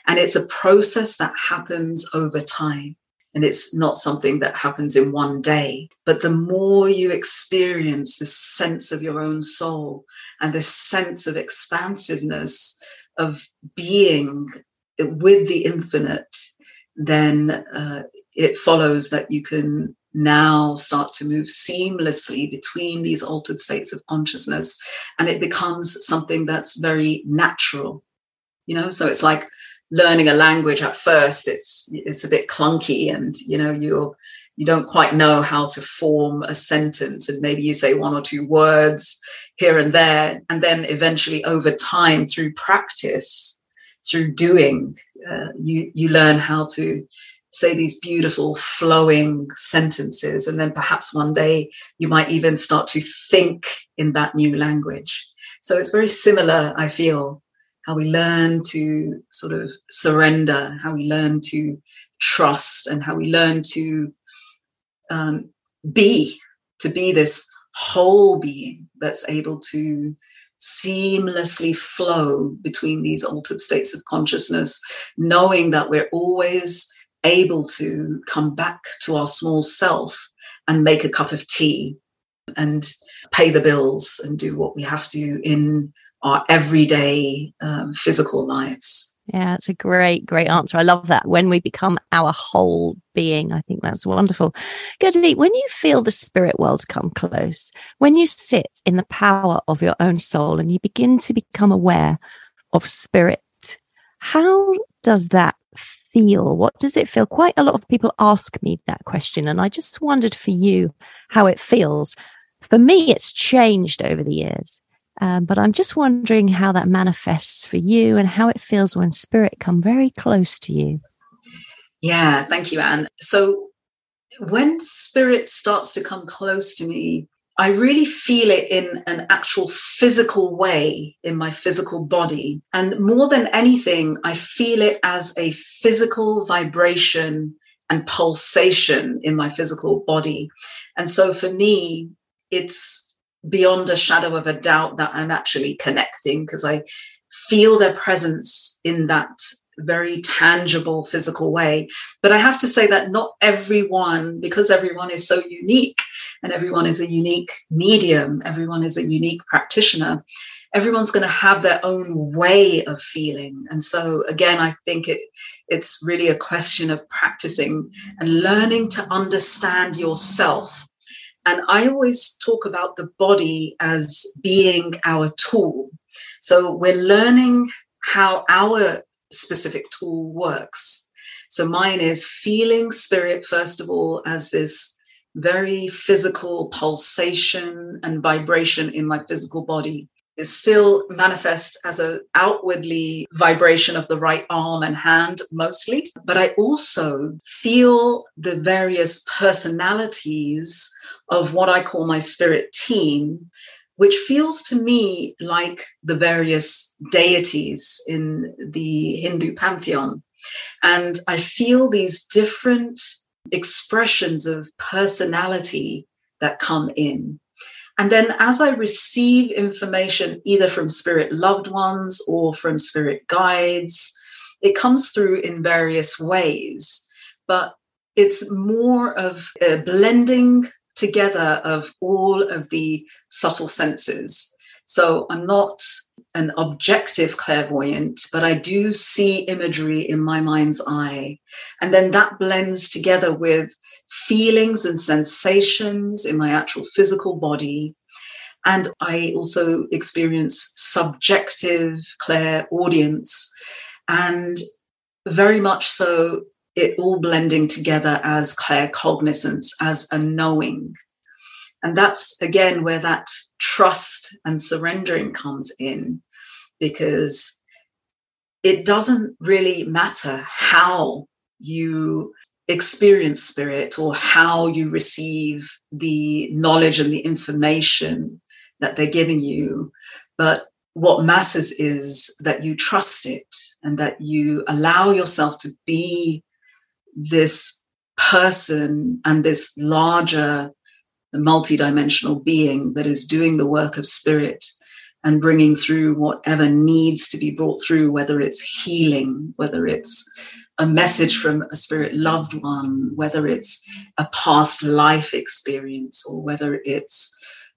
And it's a process that happens over time. And it's not something that happens in one day. But the more you experience this sense of your own soul and this sense of expansiveness of being with the infinite, then uh, it follows that you can now start to move seamlessly between these altered states of consciousness and it becomes something that's very natural you know? So it's like learning a language at first it's it's a bit clunky and you know you're you don't quite know how to form a sentence and maybe you say one or two words here and there and then eventually over time through practice through doing uh, you you learn how to say these beautiful flowing sentences and then perhaps one day you might even start to think in that new language. So it's very similar i feel how we learn to sort of surrender how we learn to trust and how we learn to um, be to be this whole being that's able to seamlessly flow between these altered states of consciousness knowing that we're always able to come back to our small self and make a cup of tea and pay the bills and do what we have to in our everyday um, physical lives. Yeah, it's a great, great answer. I love that. When we become our whole being, I think that's wonderful. Gurdeep, when you feel the spirit world come close, when you sit in the power of your own soul and you begin to become aware of spirit, how does that feel? What does it feel? Quite a lot of people ask me that question. And I just wondered for you how it feels. For me, it's changed over the years. Um, but I'm just wondering how that manifests for you and how it feels when spirit come very close to you. Yeah, thank you, Ann. So when spirit starts to come close to me, I really feel it in an actual physical way in my physical body. And more than anything, I feel it as a physical vibration and pulsation in my physical body. And so for me, it's beyond a shadow of a doubt that I'm actually connecting because I feel their presence in that very tangible physical way. But I have to say that not everyone, because everyone is so unique and everyone is a unique medium, everyone is a unique practitioner, everyone's going to have their own way of feeling. And so again, I think it it's really a question of practicing and learning to understand yourself. And I always talk about the body as being our tool. So we're learning how our specific tool works. So mine is feeling spirit, first of all, as this very physical pulsation and vibration in my physical body. is still manifest as an outwardly vibration of the right arm and hand mostly, but I also feel the various personalities of what I call my spirit team which feels to me like the various deities in the Hindu pantheon. And I feel these different expressions of personality that come in. And then as I receive information either from spirit loved ones or from spirit guides, it comes through in various ways. But it's more of a blending together of all of the subtle senses. So I'm not an objective clairvoyant, but I do see imagery in my mind's eye. And then that blends together with feelings and sensations in my actual physical body. And I also experience subjective clairaudience and very much so it all blending together as claircognizance, as a knowing. And that's again where that trust and surrendering comes in, because it doesn't really matter how you experience spirit or how you receive the knowledge and the information that they're giving you. But what matters is that you trust it and that you allow yourself to be this person and this larger multidimensional being that is doing the work of spirit and bringing through whatever needs to be brought through, whether it's healing, whether it's a message from a spirit loved one, whether it's a past life experience, or whether it's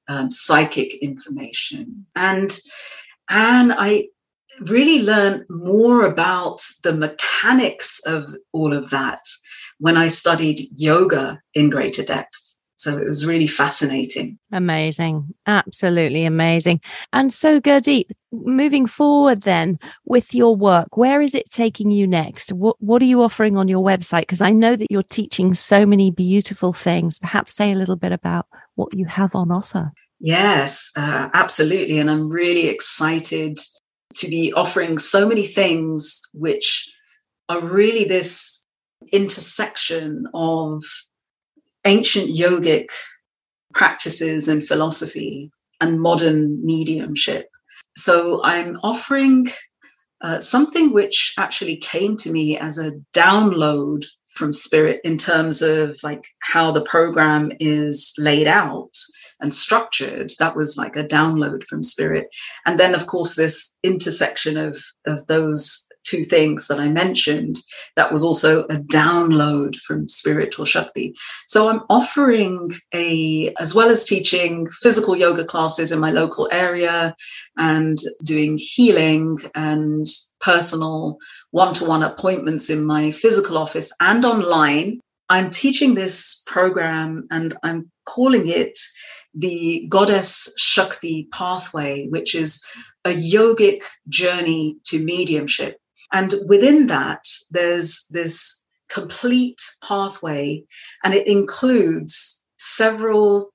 um, psychic information. And and I really learned more about the mechanics of all of that when I studied yoga in greater depth. So it was really fascinating. Amazing. Absolutely amazing. And so, Gurdeep, moving forward then with your work, where is it taking you next? What, what are you offering on your website? Because I know that you're teaching so many beautiful things. Perhaps say a little bit about what you have on offer. Yes, uh, absolutely. And I'm really excited to be offering so many things which are really this intersection of ancient yogic practices and philosophy and modern mediumship. So I'm offering uh, something which actually came to me as a download from spirit in terms of like how the program is laid out and structured that was like a download from spirit and then of course this intersection of of those two things that I mentioned, that was also a download from spiritual Shakti. So I'm offering a, as well as teaching physical yoga classes in my local area and doing healing and personal one to one appointments in my physical office and online. I'm teaching this program and I'm calling it the Goddess Shakti Pathway, which is a yogic journey to mediumship. And within that, there's this complete pathway, and it includes several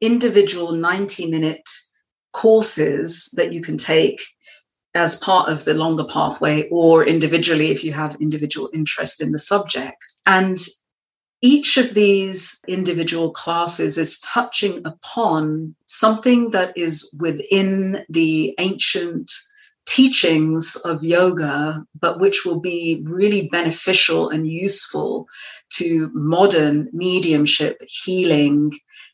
individual 90 minute courses that you can take as part of the longer pathway or individually if you have individual interest in the subject. And each of these individual classes is touching upon something that is within the ancient teachings of yoga, but which will be really beneficial and useful to modern mediumship, healing,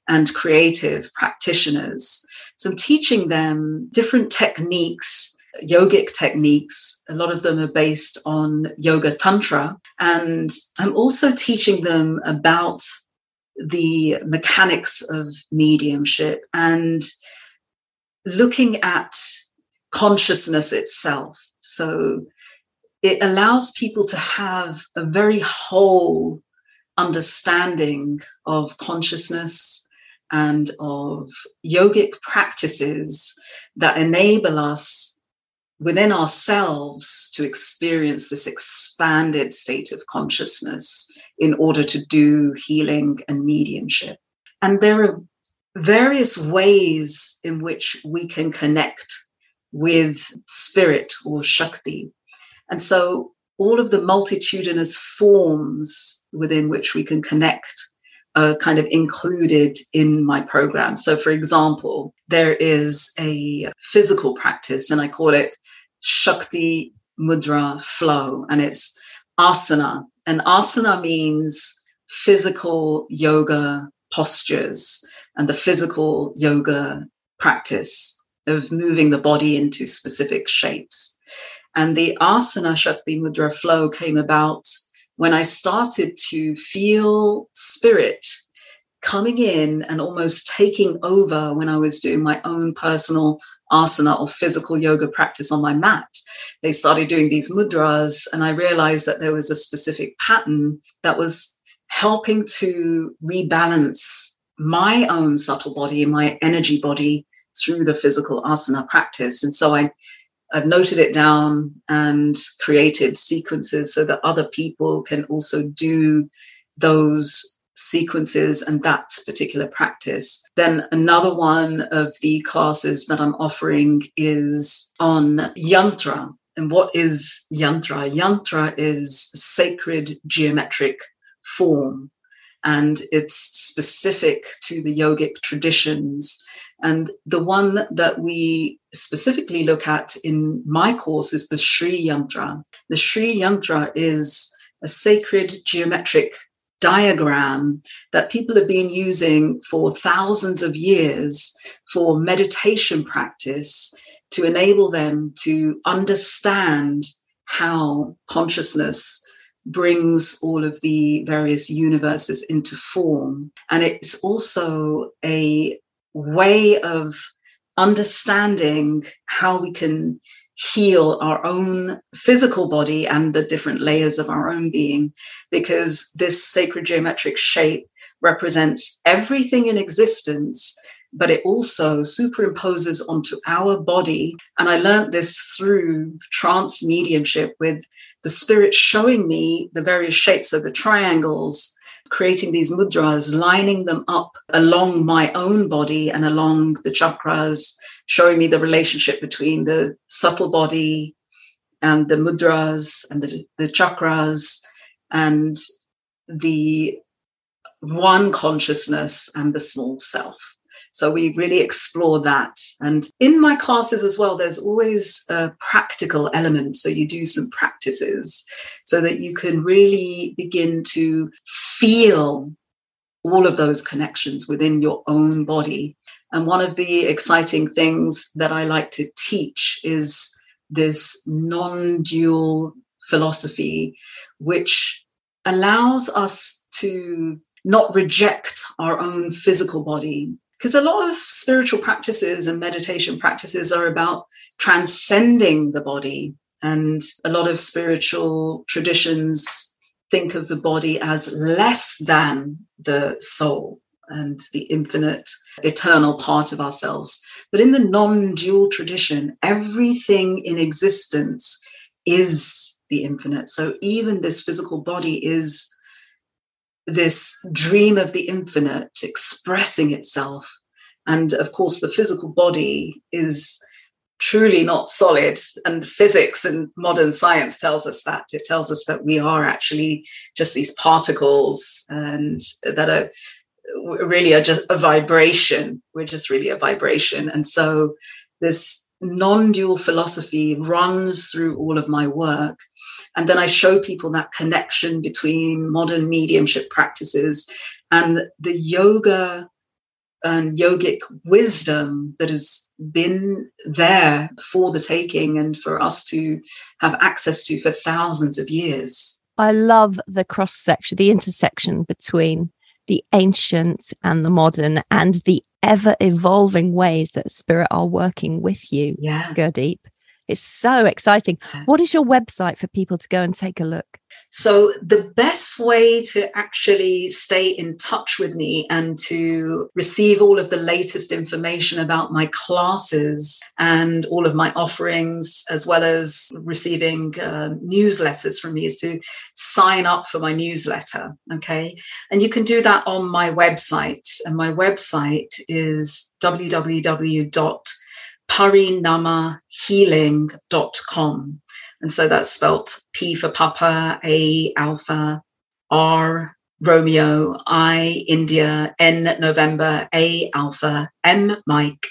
and creative practitioners. So I'm teaching them different techniques yogic techniques. A lot of them are based on yoga tantra. And I'm also teaching them about the mechanics of mediumship and looking at consciousness itself. So it allows people to have a very whole understanding of consciousness and of yogic practices that enable us within ourselves to experience this expanded state of consciousness in order to do healing and mediumship. And there are various ways in which we can connect with spirit or Shakti. And so all of the multitudinous forms within which we can connect are kind of included in my program. So, for example, there is a physical practice, and I call it Shakti Mudra Flow, and it's asana. And asana means physical yoga postures and the physical yoga practice of moving the body into specific shapes. And the asana Shakti Mudra flow came about when I started to feel spirit coming in and almost taking over when I was doing my own personal asana or physical yoga practice on my mat. They started doing these mudras, and I realized that there was a specific pattern that was helping to rebalance my own subtle body, my energy body, through the physical asana practice. And so I, I've noted it down and created sequences so that other people can also do those sequences and that particular practice. Then another one of the classes that I'm offering is on yantra. And what is yantra? Yantra is sacred geometric form and it's specific to the yogic traditions and the one that we specifically look at in my course is the Sri Yantra. The Sri Yantra is a sacred geometric diagram that people have been using for thousands of years for meditation practice to enable them to understand how consciousness brings all of the various universes into form. And it's also a way of understanding how we can heal our own physical body and the different layers of our own being because this sacred geometric shape represents everything in existence but it also superimposes onto our body. And i learned this through trance mediumship with the spirit showing me the various shapes of the triangles creating these mudras lining them up along my own body and along the chakras showing me the relationship between the subtle body and the mudras and the, the chakras and the one consciousness and the small self. So we really explore that. And in my classes as well, there's always a practical element. So you do some practices so that you can really begin to feel all of those connections within your own body and one of the exciting things that I like to teach is this non dual philosophy, which allows us to not reject our own physical body. Because a lot of spiritual practices and meditation practices are about transcending the body. And a lot of spiritual traditions think of the body as less than the soul and the infinite, eternal part of ourselves. But in the non dual tradition, everything in existence is the infinite. So even this physical body is this dream of the infinite expressing itself. And of course, the physical body is truly not solid. And physics and modern science tells us that. It tells us that we are actually just these particles and that are really are just a vibration. We're just really a vibration. And so this non dual philosophy runs through all of my work. And then I show people that connection between modern mediumship practices and the yoga and yogic wisdom that has been there for the taking and for us to have access to for thousands of years. I love the cross section, the intersection between the ancient and the modern and the ever evolving ways that spirit are working with you, yeah. Gurdeep. It's so exciting. What is your website for people to go and take a look? So, the best way to actually stay in touch with me and to receive all of the latest information about my classes and all of my offerings, as well as receiving uh, newsletters from me, is to sign up for my newsletter. Okay. And you can do that on my website. And my website is www parinamahealing.com. And so that's spelt P for Papa, A Alpha, R Romeo, I India, N November, A Alpha, M Mike,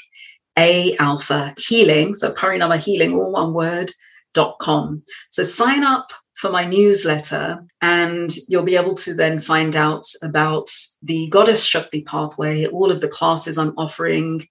A Alpha Healing. So Parinama Healing, all one word, dot com. So sign up for my newsletter and you'll be able to then find out about the Goddess Shakti pathway, all of the classes I'm offering,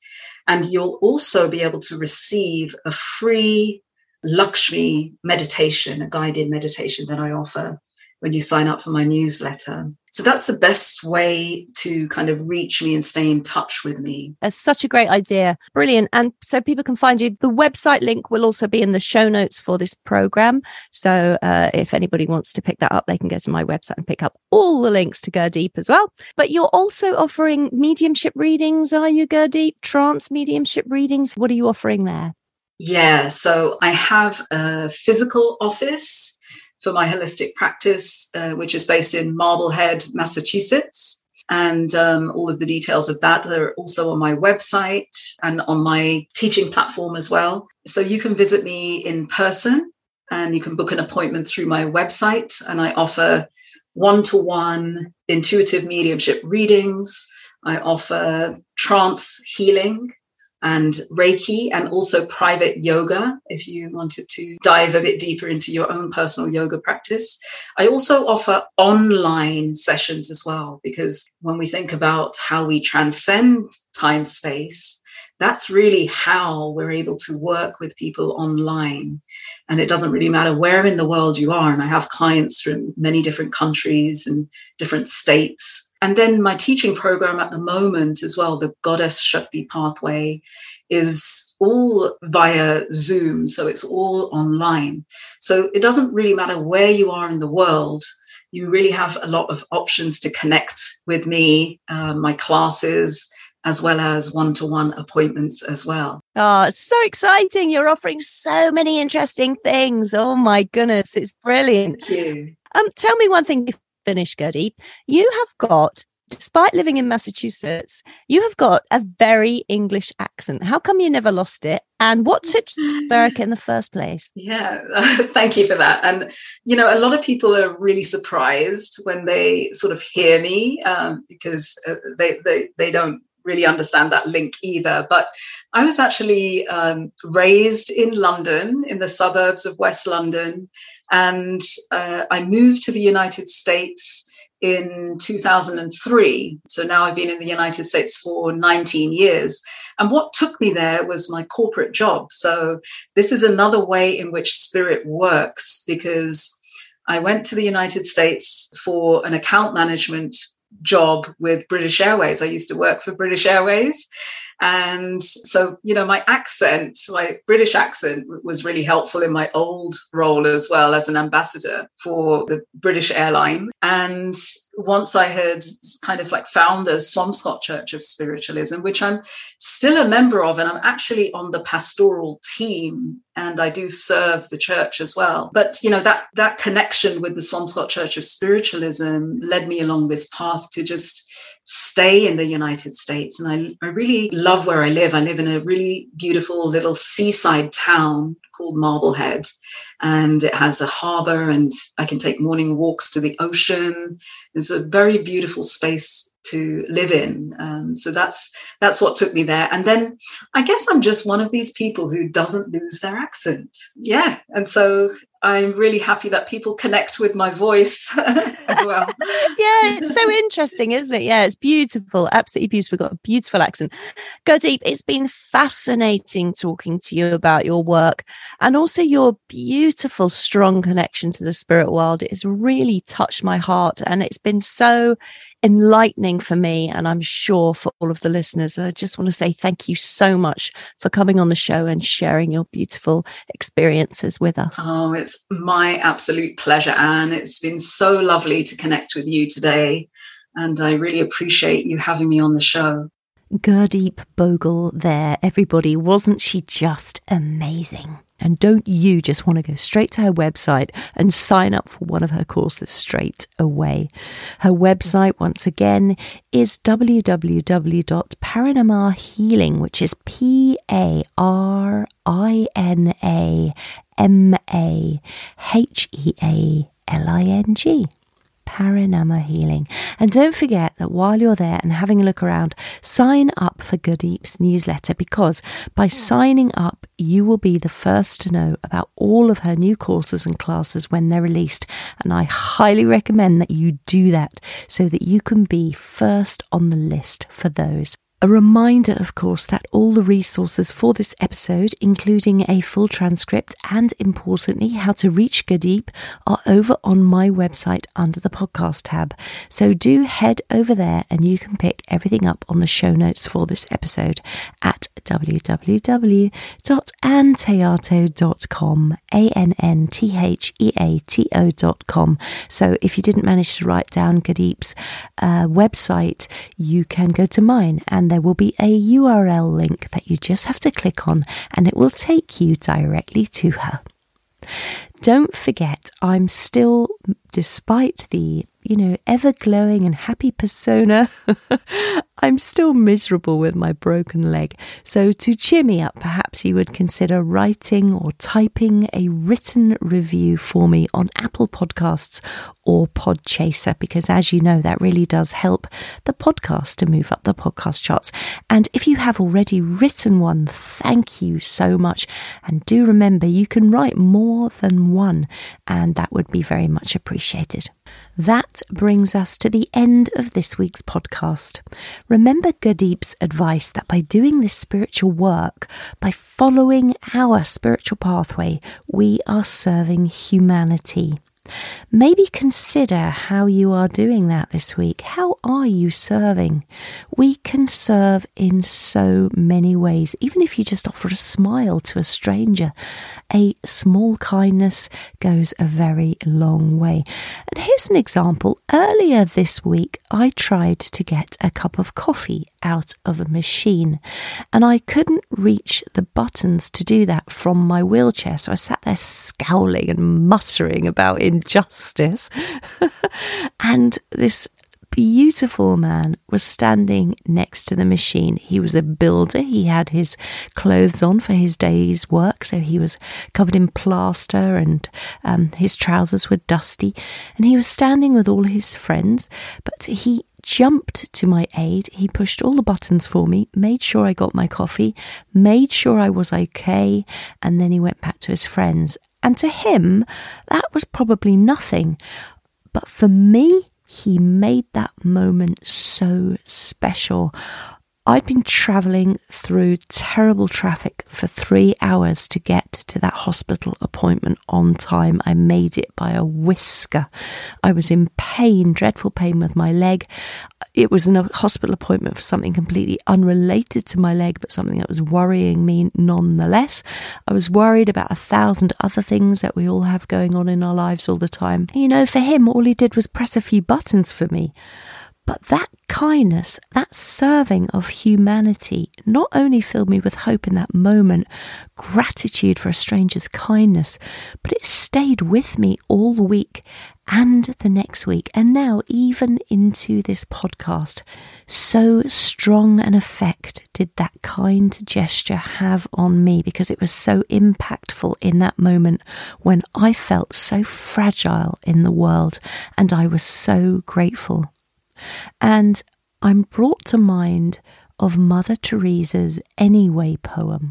and you'll also be able to receive a free Lakshmi meditation, a guided meditation that I offer when you sign up for my newsletter. So that's the best way to kind of reach me and stay in touch with me. That's such a great idea. Brilliant. And so people can find you. The website link will also be in the show notes for this program. So uh, if anybody wants to pick that up, they can go to my website and pick up all the links to Gurdeep as well. But you're also offering mediumship readings, are you, Gurdeep? Trance mediumship readings. What are you offering there? Yeah, so I have a physical office for my holistic practice, uh, which is based in Marblehead, Massachusetts. And um, all of the details of that are also on my website and on my teaching platform as well. So you can visit me in person and you can book an appointment through my website. And I offer one to one intuitive mediumship readings. I offer trance healing and Reiki and also private yoga if you wanted to dive a bit deeper into your own personal yoga practice. I also offer online sessions as well, because when we think about how we transcend time space, that's really how we're able to work with people online. And it doesn't really matter where in the world you are. And I have clients from many different countries and different states And then my teaching program at the moment as well, the Goddess Shakti Pathway, is all via Zoom. So it's all online. So it doesn't really matter where you are in the world. You really have a lot of options to connect with me, uh, my classes, as well as one to one appointments as well. Oh, it's so exciting. You're offering so many interesting things. Oh my goodness, it's brilliant. Thank you. Um, tell me one thing finish, Gurdeep. You have got despite living in Massachusetts, you have got a very English accent. How come you never lost it? And what took you to America in the first place? <laughs> Yeah, <laughs> thank you for that. And, you know, a lot of people are really surprised when they sort of hear me um, because uh, they, they, they don't really understand that link either. But I was actually um, raised in London, in the suburbs of West London, and uh, I moved to the United States in 2003. So now I've been in the United States for 19 years. And what took me there was my corporate job. So this is another way in which spirit works because I went to the United States for an account management job with British Airways. I used to work for British Airways. And so, you know, my accent, my British accent was really helpful in my old role as well as an ambassador for the British airline. And once I had kind of like found the Swampscott Church of Spiritualism, which I'm still a member of, and I'm actually on the pastoral team and I do serve the church as well. But you know, that that connection with the Swampscott Church of Spiritualism led me along this path to just stay in the United States. And I, I really love where I live. I live in a really beautiful little seaside town called Marblehead. And it has a harbor, and I can take morning walks to the ocean. It's a very beautiful space to live in. Um, so that's that's what took me there. And then I guess I'm just one of these people who doesn't lose their accent. Yeah, and so I'm really happy that people connect with my voice <laughs> as well. <laughs> yeah, it's so interesting, isn't it? Yeah, it's beautiful, absolutely beautiful. Got a beautiful accent. Gurdeep. It's been fascinating talking to you about your work and also your beautiful, strong connection to the spirit world. It has really touched my heart, and it's been so enlightening for me and I'm sure for all of the listeners. I just want to say thank you so much for coming on the show and sharing your beautiful experiences with us. Oh, it's my absolute pleasure, Ann. It's been so lovely to connect with you today. And I really appreciate you having me on the show. Gurdeep Bhogal there, everybody. Wasn't she just amazing? And don't you just want to go straight to her website and sign up for one of her courses straight away? Her website, once again, is www.parinama healing, which is P A R I N A M A H E A L I N G. Parinama Healing. And don't forget that while you're there and having a look around, sign up for Gurdeep's newsletter because by signing up, you will be the first to know about all of her new courses and classes when they're released. And I highly recommend that you do that so that you can be first on the list for those. A reminder, of course, that all the resources for this episode, including a full transcript and importantly, how to reach Gurdeep, are over on my website under the podcast tab. So do head over there and you can pick everything up on the show notes for this episode at www.anntheato.com, A N N T H E A T O.com. So if you didn't manage to write down Gurdeep's uh, website, you can go to mine and there will be a URL link that you just have to click on and it will take you directly to her. Don't forget, I'm still, despite the you know, ever glowing and happy persona, <laughs> I'm still miserable with my broken leg. So, to cheer me up, perhaps you would consider writing or typing a written review for me on Apple Podcasts or Podchaser, because as you know, that really does help the podcast to move up the podcast charts. And if you have already written one, thank you so much. And do remember, you can write more than one, and that would be very much appreciated. That brings us to the end of this week's podcast. Remember Gurdeep's advice that by doing this spiritual work, by following our spiritual pathway, we are serving humanity. Maybe consider how you are doing that this week. How are you serving? We can serve in so many ways. Even if you just offer a smile to a stranger, a small kindness goes a very long way. And here's an example. Earlier this week, I tried to get a cup of coffee out of a machine and I couldn't reach the buttons to do that from my wheelchair. So I sat there scowling and muttering about injustice. <laughs> and this beautiful man was standing next to the machine. He was a builder. He had his clothes on for his day's work, so he was covered in plaster and um, his trousers were dusty. And he was standing with all his friends, but he jumped to my aid. He pushed all the buttons for me, made sure I got my coffee, made sure I was okay, and then he went back to his friends. And to him, that was probably nothing. But for me, he made that moment so special. I'd been travelling through terrible traffic for three hours to get to that hospital appointment on time. I made it by a whisker. I was in pain, dreadful pain with my leg. It was a hospital appointment for something completely unrelated to my leg, but something that was worrying me nonetheless. I was worried about a thousand other things that we all have going on in our lives all the time. You know, for him, all he did was press a few buttons for me. But that kindness, that serving of humanity, not only filled me with hope in that moment, gratitude for a stranger's kindness, but it stayed with me all the week and the next week, and now even into this podcast. So strong an effect did that kind gesture have on me because it was so impactful in that moment when I felt so fragile in the world, and I was so grateful. And I'm brought to mind of Mother Teresa's Anyway poem.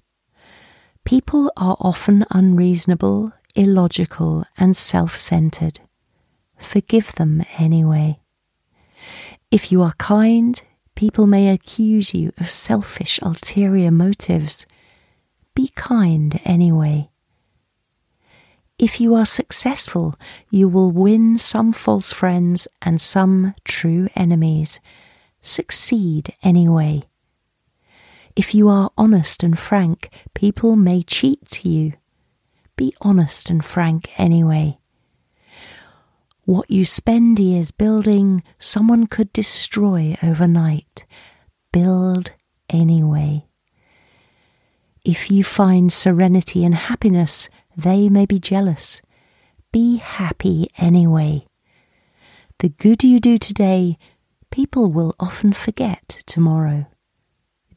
People are often unreasonable, illogical, and self centered. Forgive them anyway. If you are kind, people may accuse you of selfish, ulterior motives. Be kind anyway. If you are successful, you will win some false friends and some true enemies. Succeed anyway. If you are honest and frank, people may cheat you. Be honest and frank anyway. What you spend years building, someone could destroy overnight. Build anyway. If you find serenity and happiness, they may be jealous. Be happy anyway. The good you do today, people will often forget tomorrow.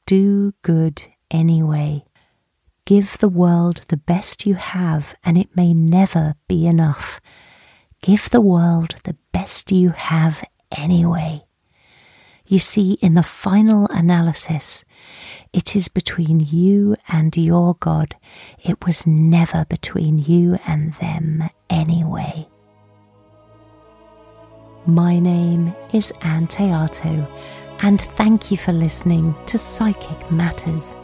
Do good anyway. Give the world the best you have, and it may never be enough. Give the world the best you have anyway. You see, in the final analysis, it is between you and your God. It was never between you and them anyway. My name is Ann Théato, and thank you for listening to Psychic Matters.